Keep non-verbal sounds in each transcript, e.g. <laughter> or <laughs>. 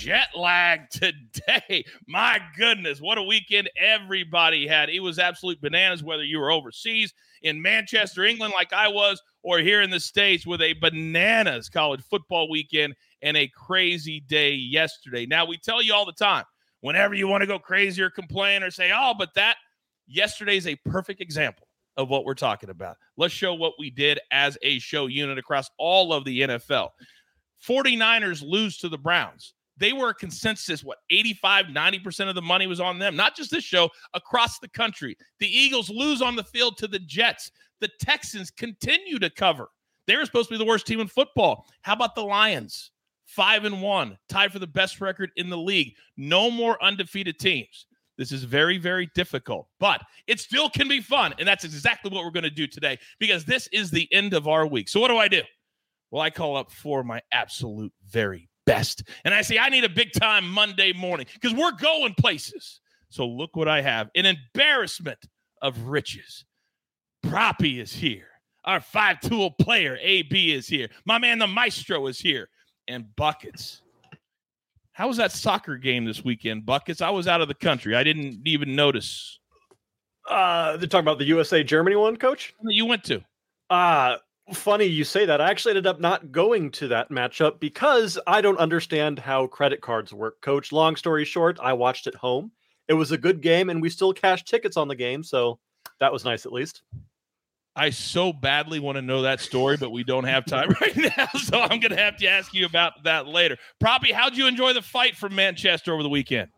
jet lag today? <laughs> My goodness, what a weekend everybody had. It was absolute bananas, whether you were overseas in Manchester, England, like I was, or here in the States with a bananas college football weekend and a crazy day yesterday. Now, we tell you all the time whenever you want to go crazy or complain or say, oh, but that yesterday is a perfect example of what we're talking about. Let's show what we did as a show unit across all of the NFL. 49ers lose to the Browns. They were a consensus, what, 85, 90% of the money was on them, not just this show, across the country. The Eagles lose on the field to the Jets. The Texans continue to cover. They're supposed to be the worst team in football. How about the Lions? Five and one, tied for the best record in the league. No more undefeated teams. This is very, very difficult, but it still can be fun. And that's exactly what we're going to do today because this is the end of our week. So, what do I do? Well, I call up for my absolute very best. And I say, I need a big time Monday morning because we're going places. So, look what I have an embarrassment of riches. Proppy is here. Our five tool player, AB, is here. My man, the maestro, is here. And Buckets. How was that soccer game this weekend, Buckets? I was out of the country. I didn't even notice. Uh, they're talking about the USA Germany one, coach? You went to. Uh, funny you say that. I actually ended up not going to that matchup because I don't understand how credit cards work, coach. Long story short, I watched at home. It was a good game and we still cashed tickets on the game, so that was nice at least. I so badly want to know that story, but we don't have time <laughs> right now. So I'm going to have to ask you about that later. Proppy, how'd you enjoy the fight from Manchester over the weekend?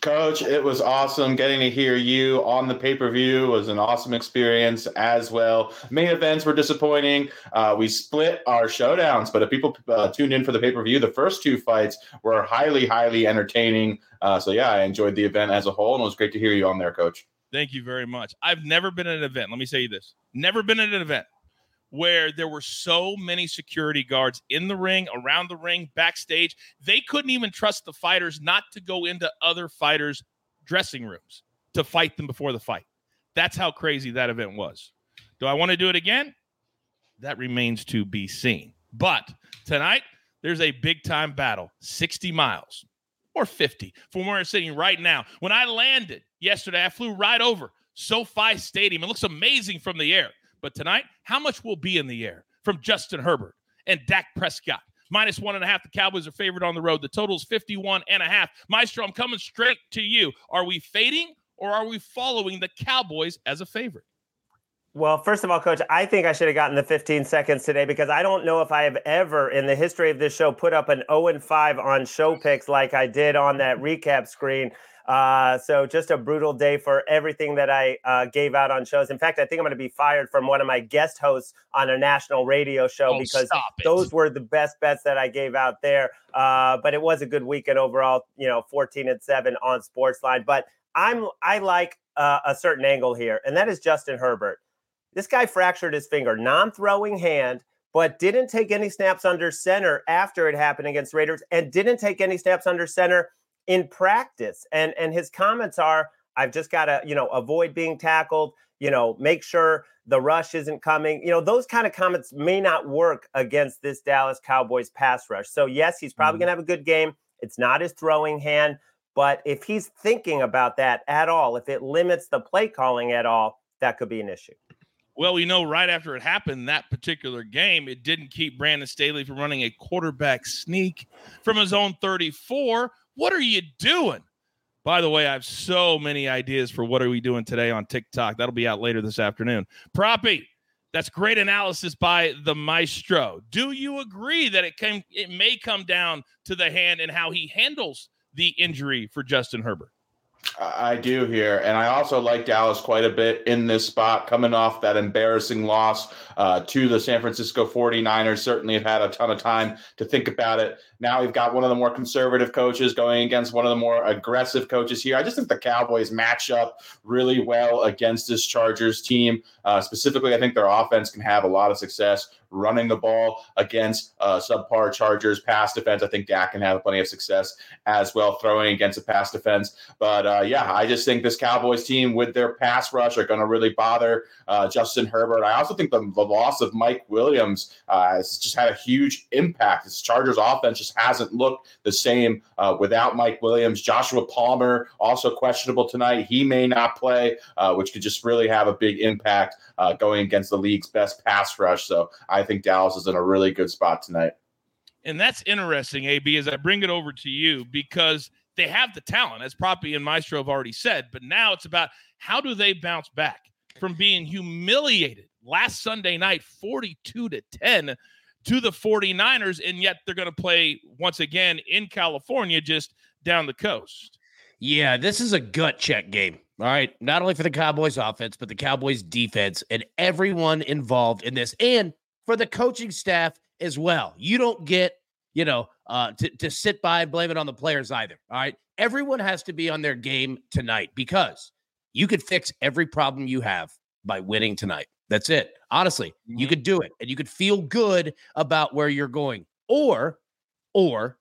Coach, it was awesome getting to hear you on the pay per view. Was an awesome experience as well. Main events were disappointing. Uh, we split our showdowns, but if people uh, tuned in for the pay per view, the first two fights were highly, highly entertaining. Uh, so yeah, I enjoyed the event as a whole, and it was great to hear you on there, Coach. Thank you very much. I've never been at an event. Let me say you this: never been at an event where there were so many security guards in the ring, around the ring, backstage. They couldn't even trust the fighters not to go into other fighters' dressing rooms to fight them before the fight. That's how crazy that event was. Do I want to do it again? That remains to be seen. But tonight, there's a big time battle 60 miles or 50 from where I'm sitting right now. When I landed yesterday, I flew right over SoFi Stadium. It looks amazing from the air. But tonight, how much will be in the air from Justin Herbert and Dak Prescott? Minus one and a half. The Cowboys are favored on the road. The total is 51 and a half. Maestro, I'm coming straight to you. Are we fading or are we following the Cowboys as a favorite? Well, first of all, coach, I think I should have gotten the 15 seconds today because I don't know if I have ever in the history of this show put up an 0 and 5 on show picks like I did on that recap screen. Uh, so just a brutal day for everything that I uh, gave out on shows. In fact, I think I'm going to be fired from one of my guest hosts on a national radio show Oh, because those were the best bets that I gave out there. Uh, but it was a good weekend overall. You know, 14 and seven on Sportsline. But I'm I like uh, a certain angle here, and that is Justin Herbert. This guy fractured his finger, non-throwing hand but didn't take any snaps under center after it happened against Raiders and didn't take any snaps under center in practice. And and his comments are I've just got to, you know, avoid being tackled, you know, make sure the rush isn't coming. You know, those kind of comments may not work against this Dallas Cowboys pass rush. So yes, he's probably Mhm. going to have a good game. It's not his throwing hand, But if he's thinking about that at all, if it limits the play calling at all, that could be an issue. Well, we know right after it happened, that particular game, it didn't keep Brandon Staley from running a quarterback sneak from his own 34. What are you doing? By the way, I have so many ideas for what are we doing today on TikTok. That'll be out later this afternoon. Proppy, that's great analysis by the maestro. Do you agree that it came it may come down to the hand and how he handles the injury for Justin Herbert? I do here. And I also like Dallas quite a bit in this spot, coming off that embarrassing loss uh, to the San Francisco 49ers. Certainly have had a ton of time to think about it. Now we've got one of the more conservative coaches going against one of the more aggressive coaches here. I just think the Cowboys match up really well against this Chargers team. Uh, specifically, I think their offense can have a lot of success running the ball against uh, subpar Chargers pass defense. I think Dak can have plenty of success as well throwing against a pass defense. But uh, yeah, I just think this Cowboys team with their pass rush are going to really bother uh, Justin Herbert. I also think the, the loss of Mike Williams uh, has just had a huge impact. This Chargers offense just hasn't looked the same uh, without Mike Williams. Joshua Palmer also questionable tonight. He may not play, uh, which could just really have a big impact going against the league's best pass rush. So I think Dallas is in a really good spot tonight. And that's interesting, AB, as I bring it over to you because they have the talent, as Proppy and Maestro have already said. But now it's about how do they bounce back from being humiliated last Sunday night, 42 to 10 to the 49ers, and yet they're going to play once again in California, just down the coast. Yeah, this is a gut check game. All right. Not only for the Cowboys offense, but the Cowboys defense and everyone involved in this. And for the coaching staff as well. You don't get, you know, uh, to, to sit by and blame it on the players either. All right. Everyone has to be on their game tonight because you could fix every problem you have by winning tonight. That's it. Honestly, mm-hmm. you could do it and you could feel good about where you're going. Or, or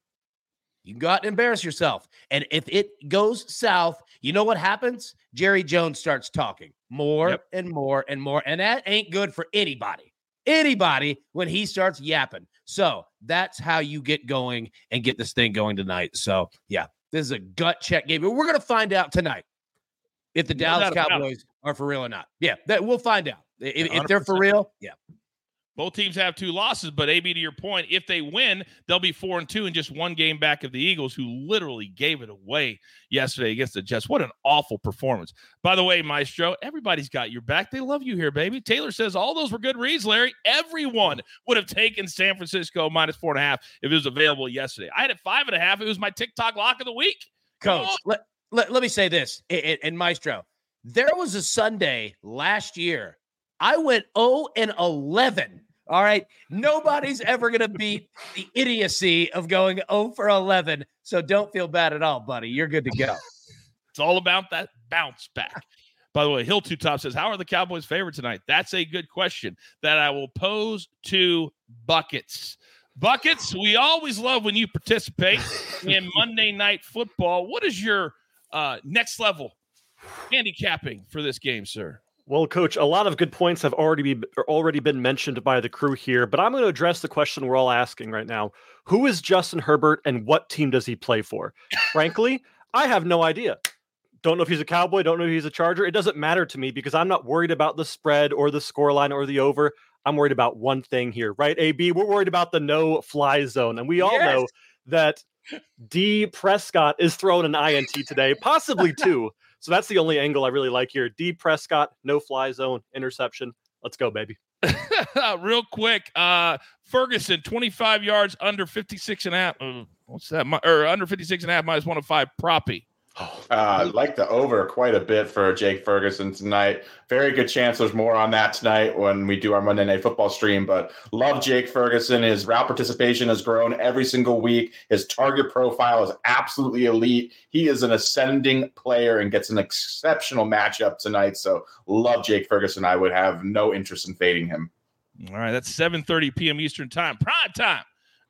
you can go out and embarrass yourself. And if it goes south, you know what happens? Jerry Jones starts talking more yep. and more and more. And that ain't good for anybody anybody when he starts yapping. So that's how you get going and get this thing going tonight. So yeah, this is a gut check game. We're going to find out tonight if the Dallas Cowboys are for real or not. Yeah, that we'll find out. If, if they're for real, yeah. Both teams have two losses, but AB, to your point, if they win, they'll be four and two and just one game back of the Eagles, who literally gave it away yesterday against the Jets. What an awful performance. By the way, Maestro, everybody's got your back. They love you here, baby. Taylor says all those were good reads, Larry. Everyone would have taken San Francisco minus four and a half if it was available yesterday. I had it five and a half. It was my TikTok lock of the week. Coach, let, let, let me say this, and Maestro, there was a Sunday last year I went 0 and 11. All right. Nobody's ever going to beat the idiocy of going 0 for 11. So don't feel bad at all, buddy. You're good to go. <laughs> It's all about that bounce back. By the way, Hill Two Top says, How are the Cowboys favored tonight? That's a good question that I will pose to Buckets. Buckets, we always love when you participate in <laughs> Monday Night Football. What is your uh, next level handicapping for this game, sir? Well, coach, a lot of good points have already be, already been mentioned by the crew here, but I'm going to address the question we're all asking right now. Who is Justin Herbert and what team does he play for? Frankly, I have no idea. Don't know if he's a Cowboy, don't know if he's a Charger. It doesn't matter to me because I'm not worried about the spread or the scoreline or the over. I'm worried about one thing here, right? AB, we're worried about the no fly zone. And we all yes. know that D Prescott is throwing an INT today, possibly two. So that's the only angle I really like here. D Prescott, no fly zone, interception. Let's go, baby. <laughs> Real quick, uh, Ferguson, 25 yards under 56 and a half. Uh, what's that? Or under 56 and a half minus one of five. Proppy. <sighs> Uh, I like the over quite a bit for Jake Ferguson tonight. Very good chance there's more on that tonight when we do our Monday Night Football stream. But love Jake Ferguson. His route participation has grown every single week. His target profile is absolutely elite. He is an ascending player and gets an exceptional matchup tonight. So love Jake Ferguson. I would have no interest in fading him. All right, that's 7:30 p.m. Eastern Time, prime time,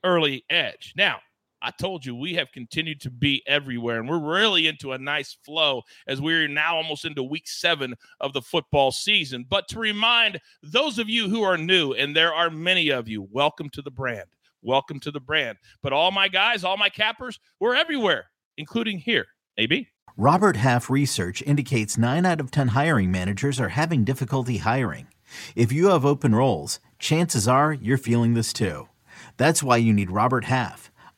early edge. Now I told you we have continued to be everywhere, and we're really into a nice flow as we're now almost into week seven of the football season. But to remind those of you who are new, and there are many of you, welcome to the brand. Welcome to the brand. But all my guys, all my cappers, we're everywhere, including here AB. Robert Half research indicates 9 out of 10 hiring managers are having difficulty hiring. If you have open roles, chances are you're feeling this too. That's why you need Robert Half.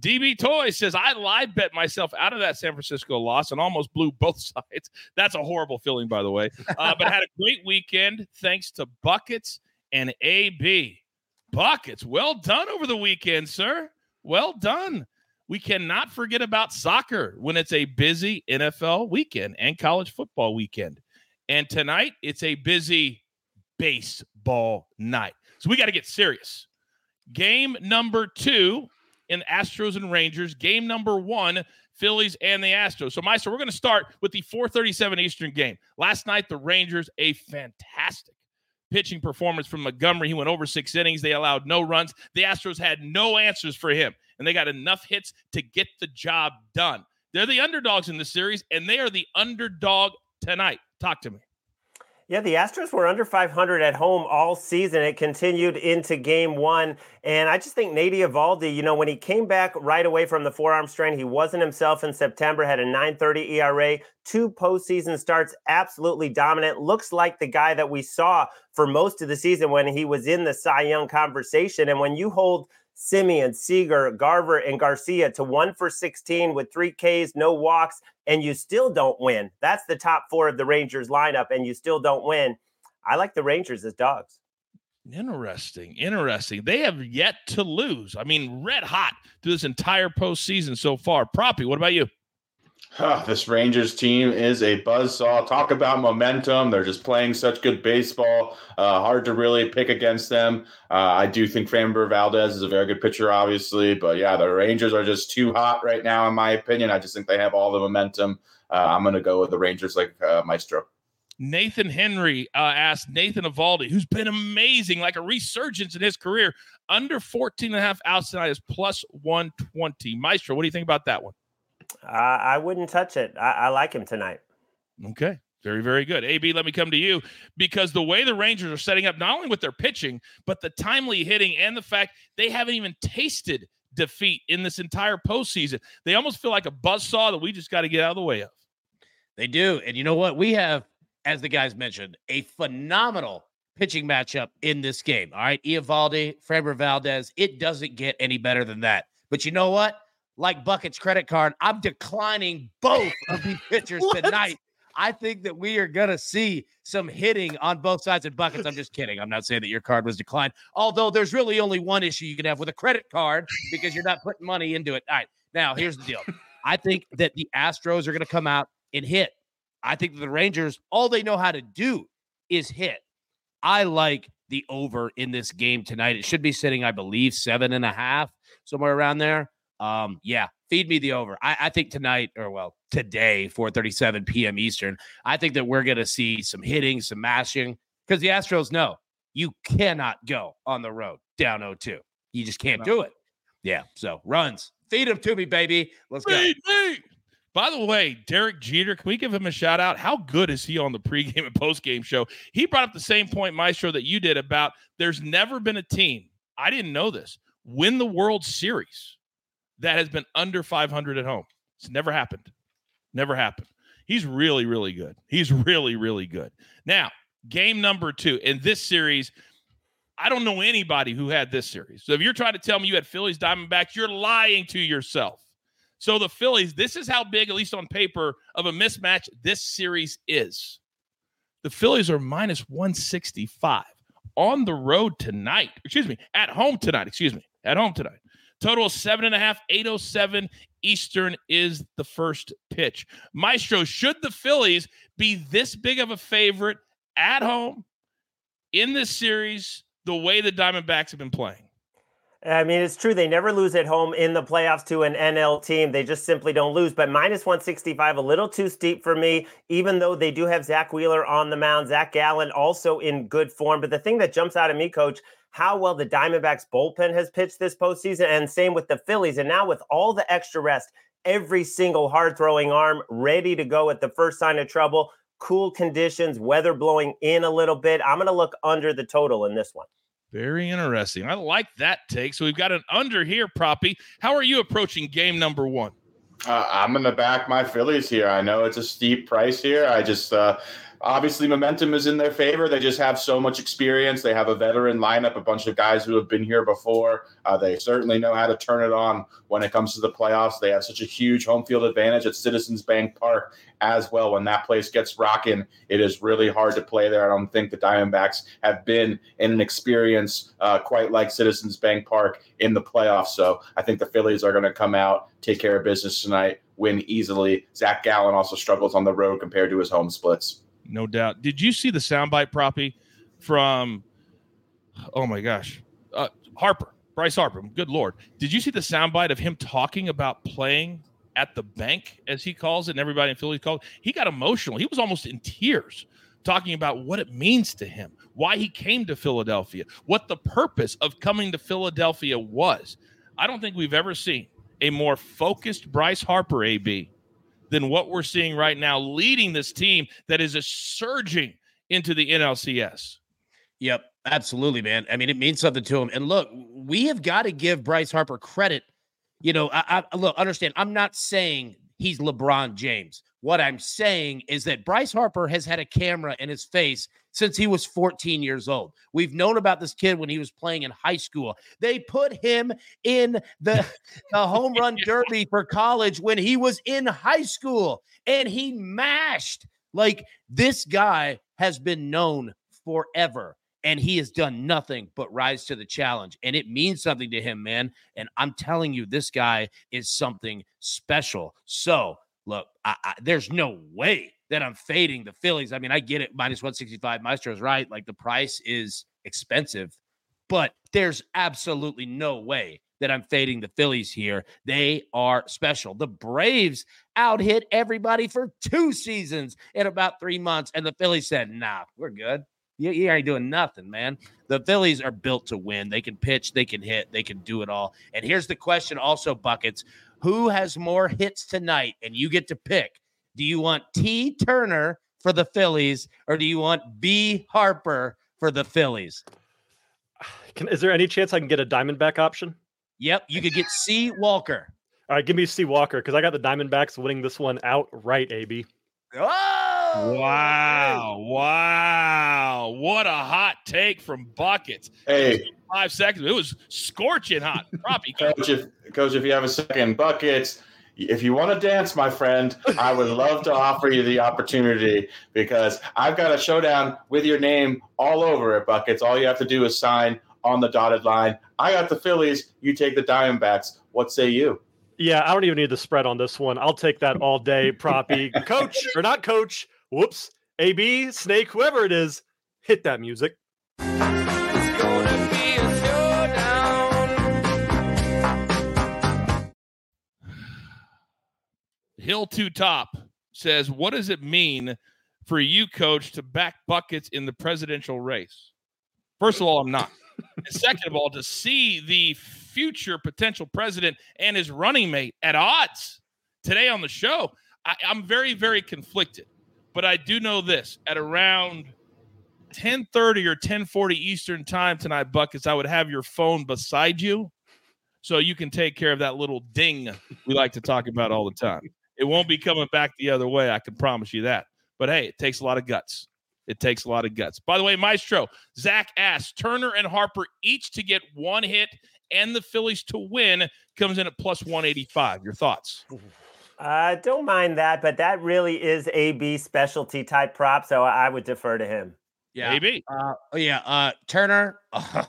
DB Toy says, I live bet myself out of that San Francisco loss and almost blew both <laughs> sides. That's a horrible feeling, by the way. Uh, but had a great weekend thanks to Buckets and AB. Buckets, well done over the weekend, sir. Well done. We cannot forget about soccer when it's a busy NFL weekend and college football weekend. And tonight, it's a busy baseball night. So we got to get serious. Game number two in Astros and Rangers. Game number one, Phillies and the Astros. So, Meister, we're going to start with the 437 Eastern game. Last night, the Rangers, a fantastic pitching performance from Montgomery. He went over six innings. They allowed no runs. The Astros had no answers for him, and they got enough hits to get the job done. They're the underdogs in the series, and they are the underdog tonight. Talk to me. Yeah, the Astros were under 500 at home all season. It continued into game one. And I just think Nate Eovaldi, you know, when he came back right away from the forearm strain, he wasn't himself in September, had a 930 ERA, two postseason starts, absolutely dominant. Looks like the guy that we saw for most of the season when he was in the Cy Young conversation. And when you hold Semien, Seager, Garver, and Garcia to one for 16 with three Ks, no walks, and you still don't win. That's the top four of the Rangers lineup, and you still don't win. I like the Rangers as dogs. Interesting. Interesting. They have yet to lose. I mean, red hot through this entire postseason so far. Proppy, what about you? This Rangers team is a buzzsaw. Talk about momentum. They're just playing such good baseball. Uh, hard to really pick against them. Uh, I do think Framber Valdez is a very good pitcher, obviously. But yeah, the Rangers are just too hot right now, in my opinion. I just think they have all the momentum. Uh, I'm going to go with the Rangers like uh, Maestro. Nathan Henry uh, asked Nathan Eovaldi, who's been amazing, like a resurgence in his career, under 14 and a half outs tonight is plus 120. Maestro, what do you think about that one? Uh, I wouldn't touch it. I, I like him tonight. Okay. Very, very good. AB, let me come to you because the way the Rangers are setting up, not only with their pitching, but the timely hitting and the fact they haven't even tasted defeat in this entire postseason. They almost feel like a buzz saw that we just got to get out of the way of. They do. And you know what? We have, as the guys mentioned, a phenomenal pitching matchup in this game. All right. Eovaldi, Framber Valdez. It doesn't get any better than that. But you know what? Like Bucket's credit card. I'm declining both of these <laughs> pitchers tonight. I think that we are going to see some hitting on both sides of buckets. I'm just kidding. I'm not saying that your card was declined. Although there's really only one issue you can have with a credit card because you're not putting money into it. All right. Now, here's the deal. I think that the Astros are going to come out and hit. I think that the Rangers, all they know how to do is hit. I like the over in this game tonight. It should be sitting, I believe, seven and a half, somewhere around there. Um, yeah, feed me the over. I, I think tonight, or well, today, 4:37 p.m. Eastern. I think that we're going to see some hitting, some mashing, because the Astros know you cannot go on the road down 0-2. You just can't do it. Yeah. So runs, feed them to me, baby. Let's feed go. Me. By the way, Derek Jeter, can we give him a shout out? How good is he on the pregame and postgame show? He brought up the same point, Maestro, that you did about there's never been a team, I didn't know this, win the World Series that has been under 500 at home. It's never happened. Never happened. He's really, really good. He's really, really good. Now, game number two in this series. I don't know anybody who had this series. So if you're trying to tell me you had Phillies Diamondbacks, you're lying to yourself. So the Phillies, this is how big, at least on paper, of a mismatch this series is. The Phillies are minus 165 on the road tonight. Excuse me, at home tonight. Excuse me, at home tonight. Total seven and a half, 807 Eastern is the first pitch. Maestro, should the Phillies be this big of a favorite at home in this series the way the Diamondbacks have been playing? I mean, it's true. They never lose at home in the playoffs to an NL team. They just simply don't lose. But minus 165, a little too steep for me, even though they do have Zach Wheeler on the mound. Zach Gallen also in good form. But the thing that jumps out at me, coach, how well the Diamondbacks bullpen has pitched this postseason, and same with the Phillies. And now with all the extra rest, every single hard throwing arm ready to go at the first sign of trouble, cool conditions, weather blowing in a little bit. I'm going to look under the total in this one. Very interesting. I like that take. So we've got an under here, Proppy. How are you approaching game number one? Uh, I'm going to back my Phillies here. I know it's a steep price here. I just uh, obviously momentum is in their favor. They just have so much experience. They have a veteran lineup, a bunch of guys who have been here before. Uh, they certainly know how to turn it on when it comes to the playoffs. They have such a huge home field advantage at Citizens Bank Park as well. When that place gets rocking, it is really hard to play there. I don't think the Diamondbacks have been in an experience uh, quite like Citizens Bank Park in the playoffs. So I think the Phillies are going to come out, take care of business tonight, win easily. Zach Gallen also struggles on the road compared to his home splits no doubt. Did you see the soundbite, Proppy, from? Oh my gosh, uh, Harper, Bryce Harper. Good lord, did you see the soundbite of him talking about playing at the bank, as he calls it, and everybody in Philly called? He got emotional. He was almost in tears talking about what it means to him, why he came to Philadelphia, what the purpose of coming to Philadelphia was. I don't think we've ever seen a more focused Bryce Harper, AB, than what we're seeing right now, leading this team that is a surging into the NLCS. Yep, absolutely, man. I mean, it means something to him. And look, we have got to give Bryce Harper credit. You know, I, I look, understand. I'm not saying he's LeBron James. What I'm saying is that Bryce Harper has had a camera in his face since he was 14 years old. We've known about this kid when he was playing in high school. They put him in the, <laughs> the home run derby for college when he was in high school and he mashed. Like this guy has been known forever and he has done nothing but rise to the challenge. And it means something to him, man. And I'm telling you, this guy is something special. So, look, I, I, there's no way that I'm fading the Phillies. I mean, I get it, minus 165. Maestro's right. Like the price is expensive, but there's absolutely no way that I'm fading the Phillies here. They are special. The Braves out hit everybody for two seasons in about three months, and the Phillies said, nah, we're good. You, you ain't doing nothing, man. The Phillies are built to win. They can pitch, they can hit, they can do it all. And here's the question also, Buckets who has more hits tonight? And you get to pick. Do you want T. Turner for the Phillies or do you want B. Harper for the Phillies? Can, is there any chance I can get a Diamondback option? Yep, you could get C. Walker. All right, give me C. Walker because I got the Diamondbacks winning this one outright, AB. Oh, wow. Wow. What a hot take from Buckets. Hey, five seconds. It was scorching hot. <laughs> Probably. coach, if, coach, if you have a second, Buckets, if you want to dance, my friend, I would love to offer you the opportunity because I've got a showdown with your name all over it, Buckets. All you have to do is sign on the dotted line. I got the Phillies. You take the Diamondbacks. What say you? Yeah, I don't even need the spread on this one. I'll take that all day, Proppy. <laughs> coach or not coach. Whoops. AB, Snake, whoever it is, hit that music. Hill to top says, What does it mean for you, coach, to back buckets in the presidential race? First of all, I'm not. and second of all, to see the future potential president and his running mate at odds today on the show, I, I'm very, very conflicted. But I do know this at around 10:30 or 10:40 Eastern time tonight, Buckets, I would have your phone beside you so you can take care of that little ding we like to talk about all the time. It won't be coming back the other way. I can promise you that. But hey, it takes a lot of guts. It takes a lot of guts. By the way, Maestro, Zach asked Turner and Harper each to get one hit and the Phillies to win comes in at plus 185. Your thoughts? I uh, don't mind that, but that really is AB specialty type prop, so I would defer to him. Yeah, AB. Uh, oh yeah, uh, Turner. <laughs>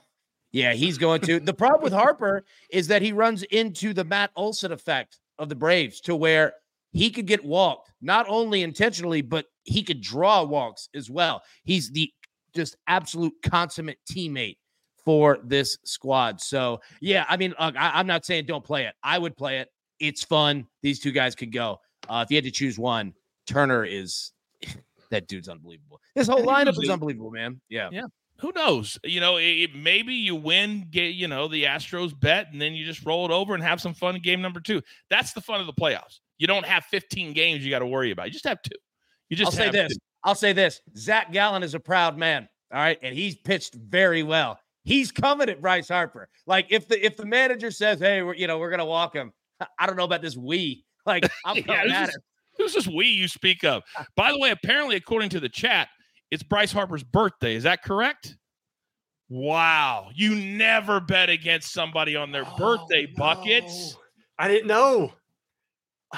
Yeah, he's going to. The problem with Harper is that he runs into the Matt Olson effect of the Braves to where he could get walked, not only intentionally, but he could draw walks as well. He's the just absolute consummate teammate for this squad. So, yeah, I mean, look, I, am not saying don't play it. I would play it. It's fun. These two guys could go. Uh, if you had to choose one, Turner is <laughs> that dude's unbelievable. This whole lineup is unbelievable, man. Yeah. Yeah. Who knows? You know, it, maybe you win, get you know the Astros bet, and then you just roll it over and have some fun in game number two. That's the fun of the playoffs. You don't have 15 games you got to worry about. You just have two. You just I'll say this. Two. I'll say this. Zach Gallen is a proud man. All right, and he's pitched very well. He's coming at Bryce Harper. Like if the if the manager says, "Hey, we're you know we're gonna walk him," I don't know about this we. <laughs> Like I'm coming <laughs> yeah, at it. Who's this we you speak of? By the way, apparently, according to the chat, it's Bryce Harper's birthday. Is that correct? Wow. You never bet against somebody on their oh, birthday no. buckets. I didn't know.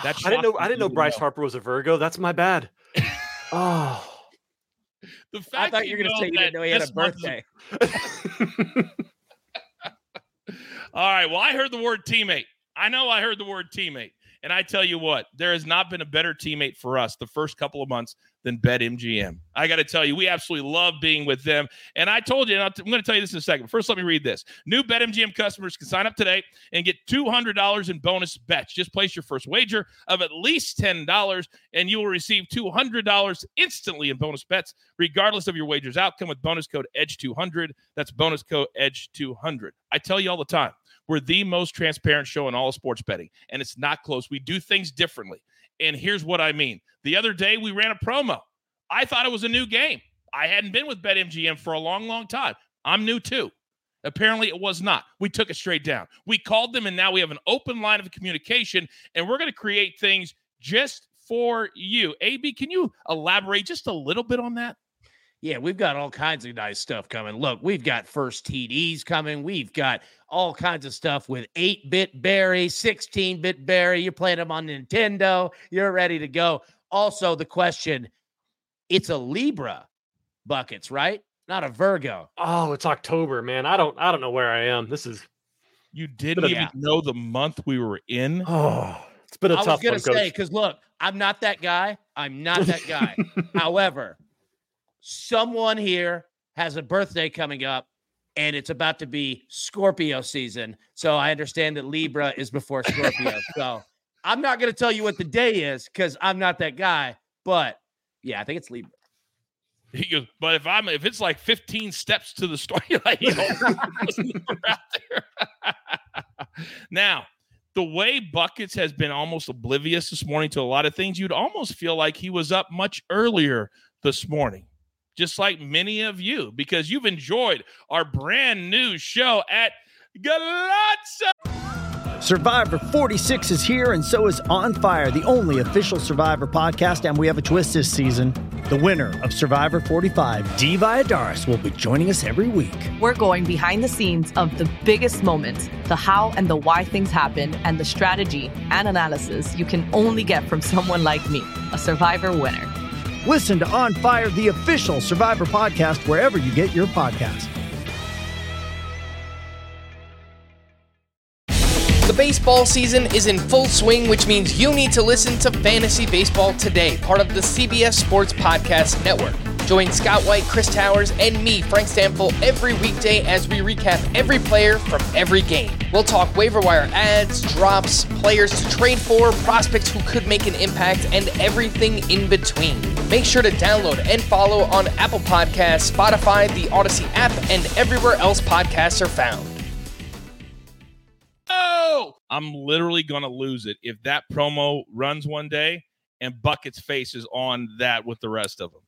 That's I didn't know I didn't know Bryce know. Harper was a Virgo. That's my bad. <laughs> oh. The fact I thought you were going to say you didn't know he had a birthday. All right. Well, I heard the word teammate. I know I heard the word teammate. And I tell you what, there has not been a better teammate for us the first couple of months than BetMGM. I got to tell you, we absolutely love being with them. And I told you, and I'm going to tell you this in a second. First, let me read this. New BetMGM customers can sign up today and get $200 in bonus bets. Just place your first wager of at least $10, and you will receive $200 instantly in bonus bets, regardless of your wager's outcome with bonus code EDGE200. That's bonus code EDGE200. I tell you all the time. We're the most transparent show in all of sports betting, and it's not close. We do things differently. And here's what I mean. The other day, we ran a promo. I thought it was a new game. I hadn't been with BetMGM for a long, long time. I'm new too. Apparently, it was not. We took it straight down. We called them, and now we have an open line of communication, and we're going to create things just for you. AB, can you elaborate just a little bit on that? Yeah, we've got all kinds of nice stuff coming. Look, we've got first TDs coming. We've got all kinds of stuff with 8 bit Barry, 16 bit Barry. You're playing them on Nintendo. You're ready to go. Also, the question it's a Libra buckets, right? Not a Virgo. Oh, it's October, man. I don't I don't know where I am. This is you didn't even yeah. know the month we were in. Oh, it's been a I tough was gonna say because look, I'm not that guy. I'm not that guy. <laughs> However, someone here has a birthday coming up and it's about to be Scorpio season. So I understand that Libra is before Scorpio. <laughs> so I'm not going to tell you what the day is because I'm not that guy. But yeah, I think it's Libra. He Goes, but if I'm if it's like 15 steps to the story, <laughs> like you <laughs> know, out there. now, the way Buckets has been almost oblivious this morning to a lot of things, you'd almost feel like he was up much earlier this morning just like many of you, because you've enjoyed our brand new show at Galazzo. Survivor 46 is here, and so is On Fire, the only official Survivor podcast. And we have a twist this season. The winner of Survivor 45, Dee Valladares, will be joining us every week. We're going behind the scenes of the biggest moments, the how and the why things happen, and the strategy and analysis you can only get from <laughs> someone like me, a Survivor winner. Listen to On Fire, the official Survivor podcast, wherever you get your podcast. The baseball season is in full swing, which means you need to listen to Fantasy Baseball Today, part of the CBS Sports Podcast Network. Join Scott White, Chris Towers, and me, Frank Stampfl, every weekday as we recap every player from every game. We'll talk waiver wire ads, drops, players to trade for, prospects who could make an impact, and everything in between. Make sure to download and follow on Apple Podcasts, Spotify, the Odyssey app, and everywhere else podcasts are found. Oh, I'm literally going to lose it if that promo runs one day and Bucket's face is on that with the rest of them.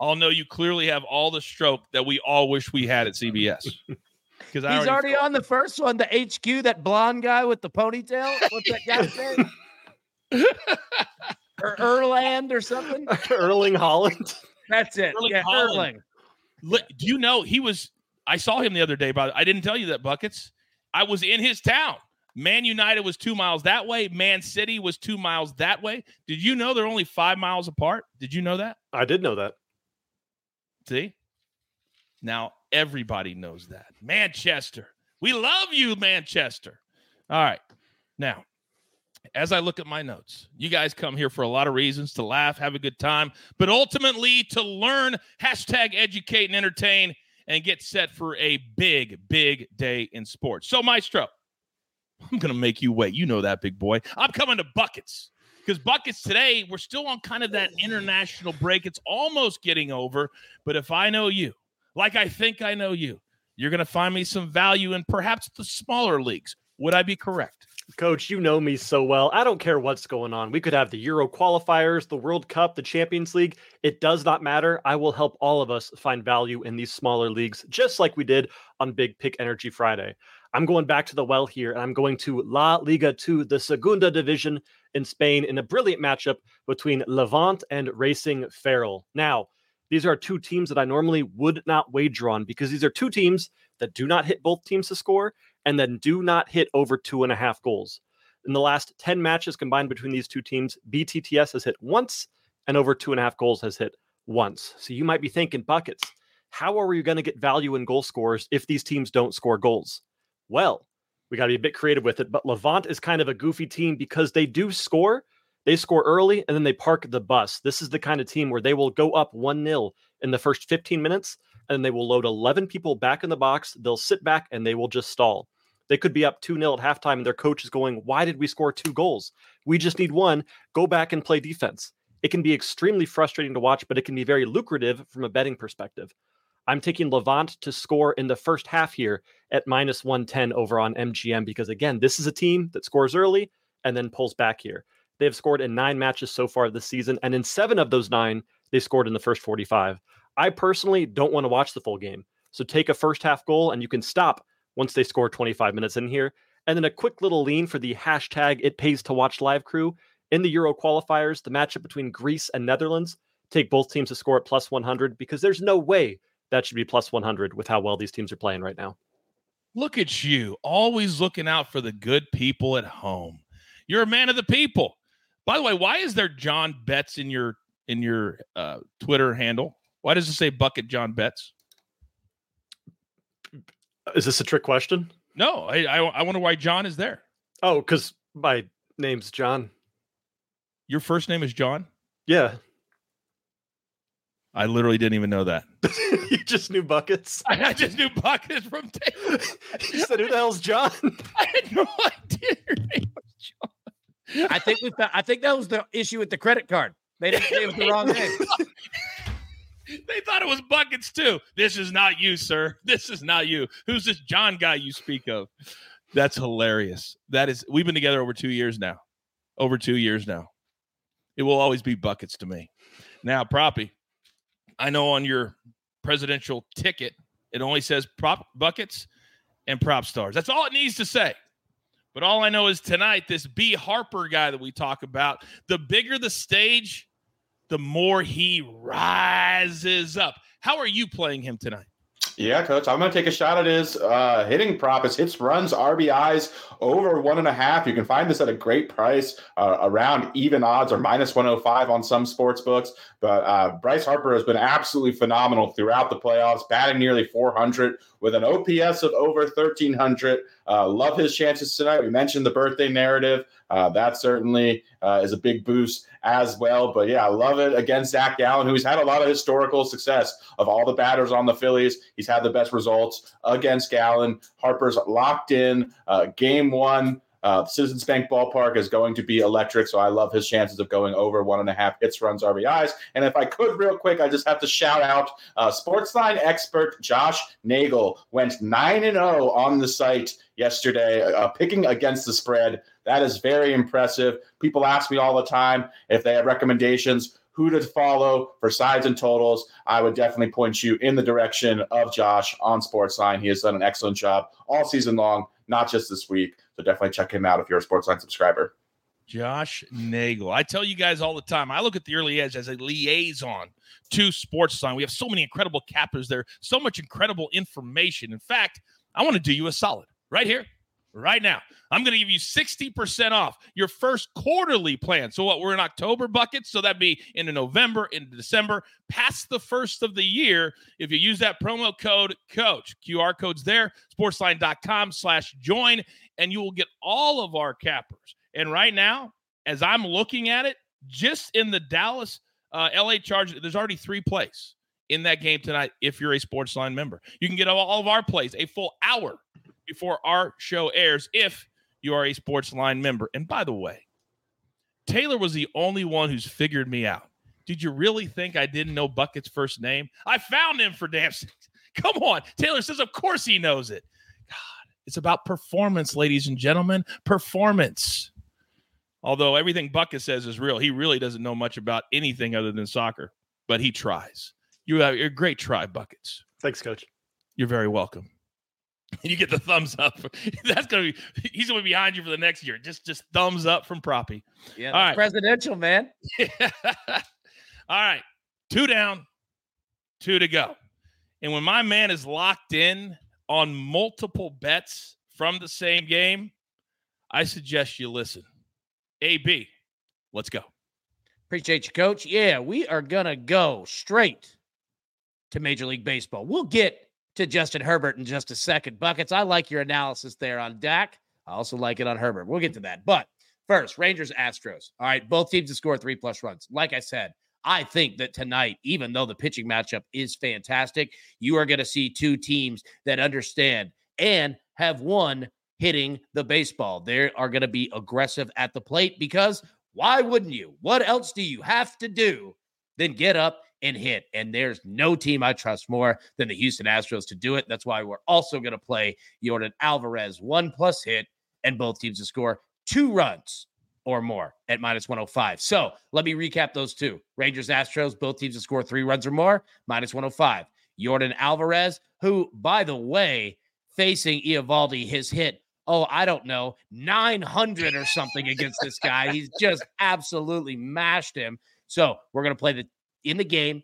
I'll know you clearly have all the stroke that we all wish we had at CBS. Because <laughs> he's already, already on the first one, the HQ, that blonde guy with the ponytail. What's that guy's <laughs> name? or Erland or something? <laughs> Erling Haaland. That's it. Erling yeah, Erling. Do you know he was? I saw him the other day. But I didn't tell you that buckets. I was in his town. Man United was two miles that way. Man City was two miles that way. Did you know they're only five miles apart? Did you know that? I did know that. See? Now, Everybody knows that. Manchester. We love you, Manchester. All right. Now, as I look at my notes, you guys come here for a lot of reasons to laugh, have a good time, but ultimately to learn, hashtag educate and entertain, and get set for a big, big day in sports. So, Maestro, I'm going to make you wait. You know that, big boy. I'm coming to buckets because buckets today, we're still on kind of that international break. It's almost getting over. But if I know you, like I think I know you, you're going to find me some value in perhaps the smaller leagues. Would I be correct? Coach, you know me so well. I don't care what's going on. We could have the Euro qualifiers, the World Cup, the Champions League. It does not matter. I will help all of us find value in these smaller leagues, just like we did on Big Pick Energy Friday. I'm going back to the well here, and I'm going to La Liga 2, the Segunda Division in Spain, in a brilliant matchup between Levante and Racing Ferrol. Now, these are two teams that I normally would not wager on because these are two teams that do not hit both teams to score and then do not hit over two and a half goals. In the last 10 matches combined between these two teams, BTTS has hit once and over two and a half goals has hit once. So you might be thinking, buckets, how are we going to get value in goal scores if these teams don't score goals? Well, we got to be a bit creative with it, but Levante is kind of a goofy team because they do score. They score early and then they park the bus. This is the kind of team where they will go up 1 0 in the first 15 minutes and they will load 11 people back in the box. They'll sit back and they will just stall. They could be up 2 0 at halftime, and their coach is going, Why did we score two goals? We just need one. Go back and play defense. It can be extremely frustrating to watch, but it can be very lucrative from a betting perspective. I'm taking Levante to score in the first half here at minus 110 over on MGM because, again, this is a team that scores early and then pulls back here. They have scored in nine matches so far this season, and in seven of those nine, they scored in the first 45. I personally don't want to watch the full game. So take a first half goal and you can stop once they score 25 minutes in here. And then a quick little lean for the hashtag it pays to watch live crew. In the Euro qualifiers, the matchup between Greece and Netherlands, take both teams to score at plus 100 because there's no way that should be plus 100 with how well these teams are playing right now. Look at you, always looking out for the good people at home. You're a man of the people. By the way, why is there John Betts in your in your uh, Twitter handle? Why does it say Bucket John Betts? Is this a trick question? No, I I, I wonder why John is there. Oh, because my name's John. Your first name is John. Yeah. I literally didn't even know that. <laughs> you just knew buckets. I, <laughs> I just knew buckets from. <laughs> Taylor. you said, "Who the hell's John?" I had no idea your name was John. I think we. Found, I think that was the issue with the credit card. They didn't say it was the wrong name. they thought it was buckets too. This is not you, sir. This is not you. Who's this John guy you speak of? That's hilarious. That is. We've been together over two years now. Over two years now. It will always be buckets to me. Now, Proppy, I know on your presidential ticket it only says prop buckets and prop stars. That's all it needs to say. But all I know is tonight, this B Harper guy that we talk about, the bigger the stage, the more he rises up. How are you playing him tonight? Yeah, coach. I'm going to take a shot at his uh, hitting prop. It's hits, runs, RBIs over one and a half. You can find this at a great price, uh, around even odds or minus 105 on some sports books. But uh, Bryce Harper has been absolutely phenomenal throughout the playoffs, batting nearly 400 with an OPS of over 1300. Uh, love his chances tonight. We mentioned the birthday narrative. Uh, that certainly uh, is a big boost as well. But yeah, I love it against Zach Gallen, who's had a lot of historical success of all the batters on the Phillies. He's had the best results against Gallen. Harper's locked in. Uh, game one. Uh, Citizens Bank Ballpark is going to be electric, so I love his chances of going over one and a half hits, runs, RBIs. And if I could, real quick, I just have to shout out uh, Sportsline expert Josh Nagel went nine and zero on the site yesterday, uh, picking against the spread. That is very impressive. People ask me all the time if they have recommendations who to follow for sides and totals, I would definitely point you in the direction of Josh on Sportsline. He has done an excellent job all season long, not just this week. So definitely check him out if you're a Sportsline subscriber. Josh Nagel. I tell you guys all the time, I look at the early edge as a liaison to Sportsline. We have so many incredible cappers there, so much incredible information. In fact, I want to do you a solid right here right now. I'm going to give you 60% off your first quarterly plan. So, what we're in October buckets. So, that'd be into November, into December, past the first of the year. If you use that promo code coach, QR code's there, sportsline.com slash join, and you will get all of our cappers. And right now, as I'm looking at it, just in the Dallas uh, LA Chargers, there's already three plays in that game tonight if you're a Sportsline member. You can get all of our plays a full hour before our show airs if you are a Sportsline member. And by the way, Taylor was the only one who's figured me out. Did you really think I didn't know Bucket's first name? I found him for damn sakes. <laughs> Come on. Taylor says, of course he knows it. God, it's about performance, ladies and gentlemen. Performance. Although everything Bucket says is real, he really doesn't know much about anything other than soccer, but he tries. You have a great try, Buckets. Thanks, coach. You're very welcome. And <laughs> you get the thumbs up. <laughs> That's gonna be he's gonna be behind you for the next year. Just just thumbs up from Proppy. Yeah, All right. presidential man. <laughs> All right. Two down, two to go. And when my man is locked in on multiple bets from the same game, I suggest you listen. AB, let's go. Appreciate you, coach. Yeah, we are going to go straight to Major League Baseball. We'll get to Justin Herbert in just a second. Buckets, I like your analysis there on Dak. I also like it on Herbert. We'll get to that. But first, Rangers Astros. All right, both teams to score three plus runs. Like I said, I think that tonight, even though the pitching matchup is fantastic, you are going to see two teams that understand and have one hitting the baseball. They are going to be aggressive at the plate because why wouldn't you? What else do you have to do than get up and hit? And there's no team I trust more than the Houston Astros to do it. That's why we're also going to play Yordan Alvarez one plus hit and both teams to score two runs or more at minus 105. So let me recap those two Rangers, Astros, both teams to score three runs or more, minus 105. Yordan Alvarez, who, by the way, facing Eovaldi, has hit, oh, I don't know, 900 or something against this guy. He's just absolutely mashed him. So we're going to play the in the game.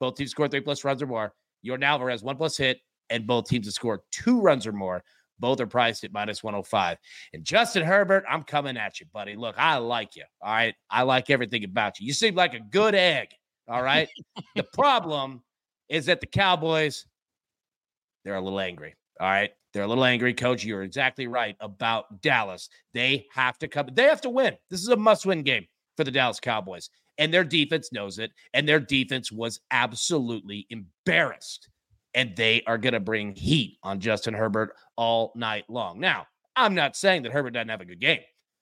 Both teams score three plus runs or more. Yordan Alvarez, one plus hit, and both teams have scored two runs or more. Both are priced at minus 105. And Justin Herbert, I'm coming at you, buddy. Look, I like you. All right. I like everything about you. You seem like a good egg. All right. the <laughs> problem is that the Cowboys, they're a little angry. All right. They're a little angry. Coach, you're exactly right about Dallas. They have to come, they have to win. This is a must win game for the Dallas Cowboys. And their defense knows it. And their defense was absolutely embarrassed and they are going to bring heat on Justin Herbert all night long. Now, I'm not saying that Herbert doesn't have a good game,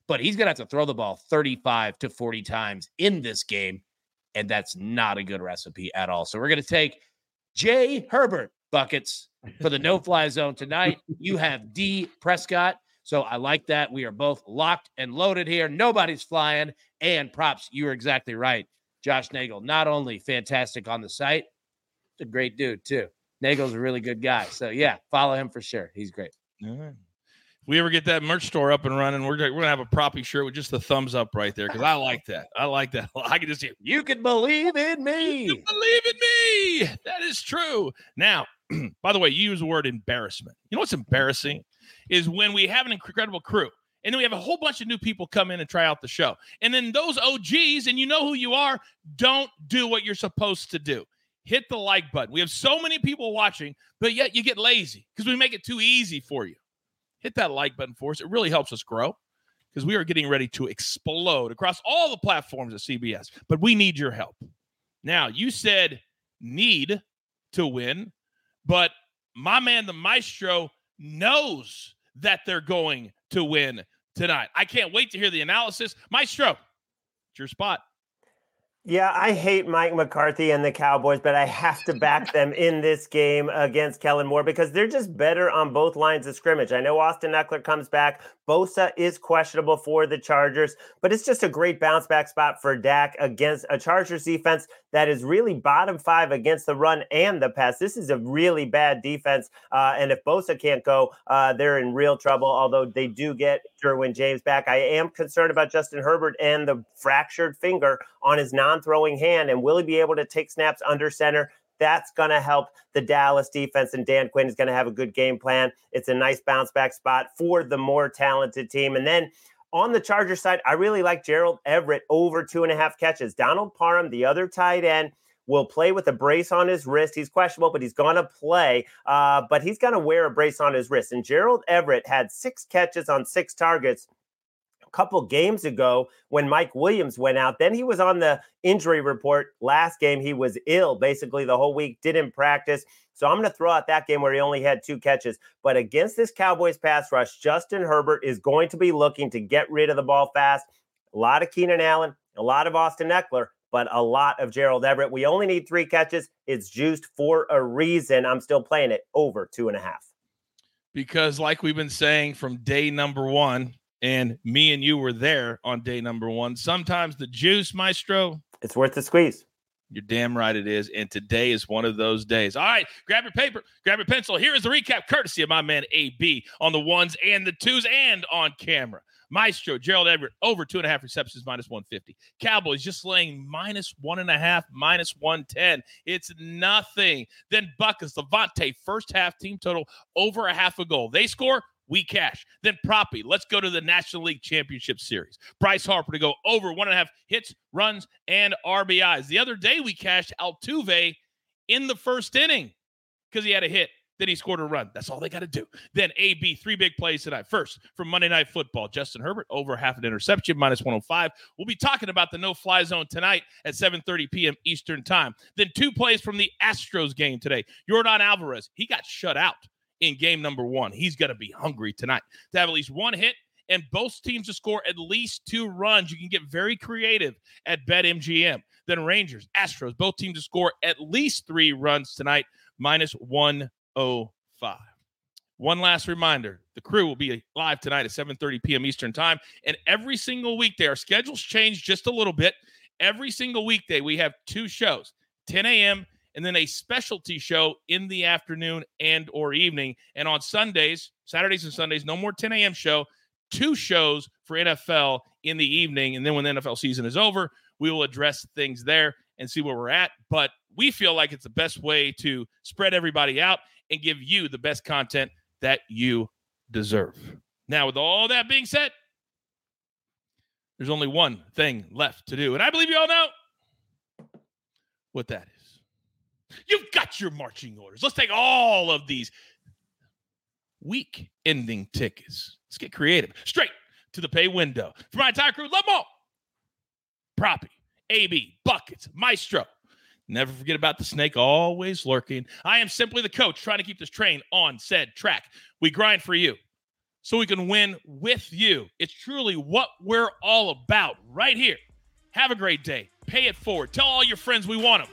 but he's going to have to throw the ball 35 to 40 times in this game, and that's not a good recipe at all. So we're going to take Jay Herbert buckets for the no fly zone tonight. You have D Prescott. So I like that. We are both locked and loaded here. Nobody's flying. And props, you are exactly right. Josh Nagel, not only fantastic on the site, a great dude too. Nagel's a really good guy. So yeah, follow him for sure. He's great. All right. If we ever get that merch store up and running, we're, we're gonna have a proppy shirt with just the thumbs up right there because I like that. I like that. <laughs> I can just hear you can believe in me. You can believe in me. That is true. Now, <clears throat> by the way, you use the word embarrassment. You know what's embarrassing is when we have an incredible crew and then we have a whole bunch of new people come in and try out the show. And then those OGs, and you know who you are, don't do what you're supposed to do hit the like button. We have so many people watching, but yet you get lazy because we make it too easy for you. Hit that like button for us. It really helps us grow because we are getting ready to explode across all the platforms at CBS, but we need your help. Now, you said need to win, but my man, the maestro, knows that they're going to win tonight. I can't wait to hear the analysis. Maestro, it's your spot. Yeah, I hate Mike McCarthy and the Cowboys, but I have to back them in this game against Kellen Moore because they're just better on both lines of scrimmage. I know Austin Ekeler comes back. Bosa is questionable for the Chargers, but it's just a great bounce back spot for Dak against a Chargers defense that is really bottom five against the run and the pass. This is a really bad defense. Uh, and if Bosa can't go, uh, they're in real trouble, although they do get Derwin James back. I am concerned about Justin Herbert and the fractured finger on his non throwing hand. And will he be able to take snaps under center? That's going to help the Dallas defense, and Dan Quinn is going to have a good game plan. It's a nice bounce back spot for the more talented team. And then on the Charger side, I really like Gerald Everett over two and a half catches. Donald Parham, the other tight end, will play with a brace on his wrist. He's questionable, but he's going to play. Uh, but he's going to wear a brace on his wrist. And Gerald Everett had six catches on six targets couple games ago when Mike Williams went out. Then he was on the injury report last game. He was ill basically the whole week, didn't practice. So I'm going to throw out that game where he only had two catches. But against this Cowboys pass rush, Justin Herbert is going to be looking to get rid of the ball fast. A lot of Keenan Allen, a lot of Austin Ekeler, but a lot of Gerald Everett. We only need three catches. It's juiced for a reason. I'm still playing it over two and a half. Because, like we've been saying from day number one, and me and you were there on day number one, sometimes the juice, Maestro, it's worth the squeeze. You're damn right it is. And today is one of those days. All right, grab your paper, grab your pencil. Here is the recap, courtesy of my man AB on the ones and the twos and on camera. Maestro, Gerald Everett, over two and a half receptions, minus 150. Cowboys just laying minus one and a half, minus 110. It's nothing. Then Buckets, Levante, first half team total, over a half a goal. They score, we cash. Then Proppy, let's go to the National League Championship Series. Bryce Harper to go over one and a half hits, runs, and RBIs. The other day we cashed Altuve in the first inning because he had a hit then he scored a run. That's all they got to do. Then AB, three big plays tonight. First, from Monday Night Football, Justin Herbert over half an interception, minus 105. We'll be talking about the no-fly zone tonight at 7:30 p.m. Eastern Time. Then two plays from the Astros game today. Yordan Alvarez, he got shut out in game number one. He's going to be hungry tonight to have at least one hit and both teams to score at least two runs. You can get very creative at BetMGM. Then Rangers, Astros, both teams to score at least three runs tonight, minus 105. One last reminder the crew will be live tonight at 7:30 p.m. Eastern Time. And every single weekday, our schedules change just a little bit. Every single weekday, we have two shows 10 a.m. and then a specialty show in the afternoon and or evening. And on Sundays, Saturdays and Sundays, no more 10 a.m. show, two shows for NFL in the evening. And then when the NFL season is over, we will address things there and see where we're at. But we feel like it's the best way to spread everybody out and give you the best content that you deserve. Now, with all that being said, there's only one thing left to do. And I believe you all know what that is. You've got your marching orders. Let's take all of these week ending tickets. Let's get creative. Straight to the pay window. For my entire crew, love them all. Proppy, AB, Buckets, Maestro, Never forget about the snake always lurking. I am simply the coach trying to keep this train on said track. We grind for you so we can win with you. It's truly what we're all about right here. Have a great day. Pay it forward. Tell all your friends we want them.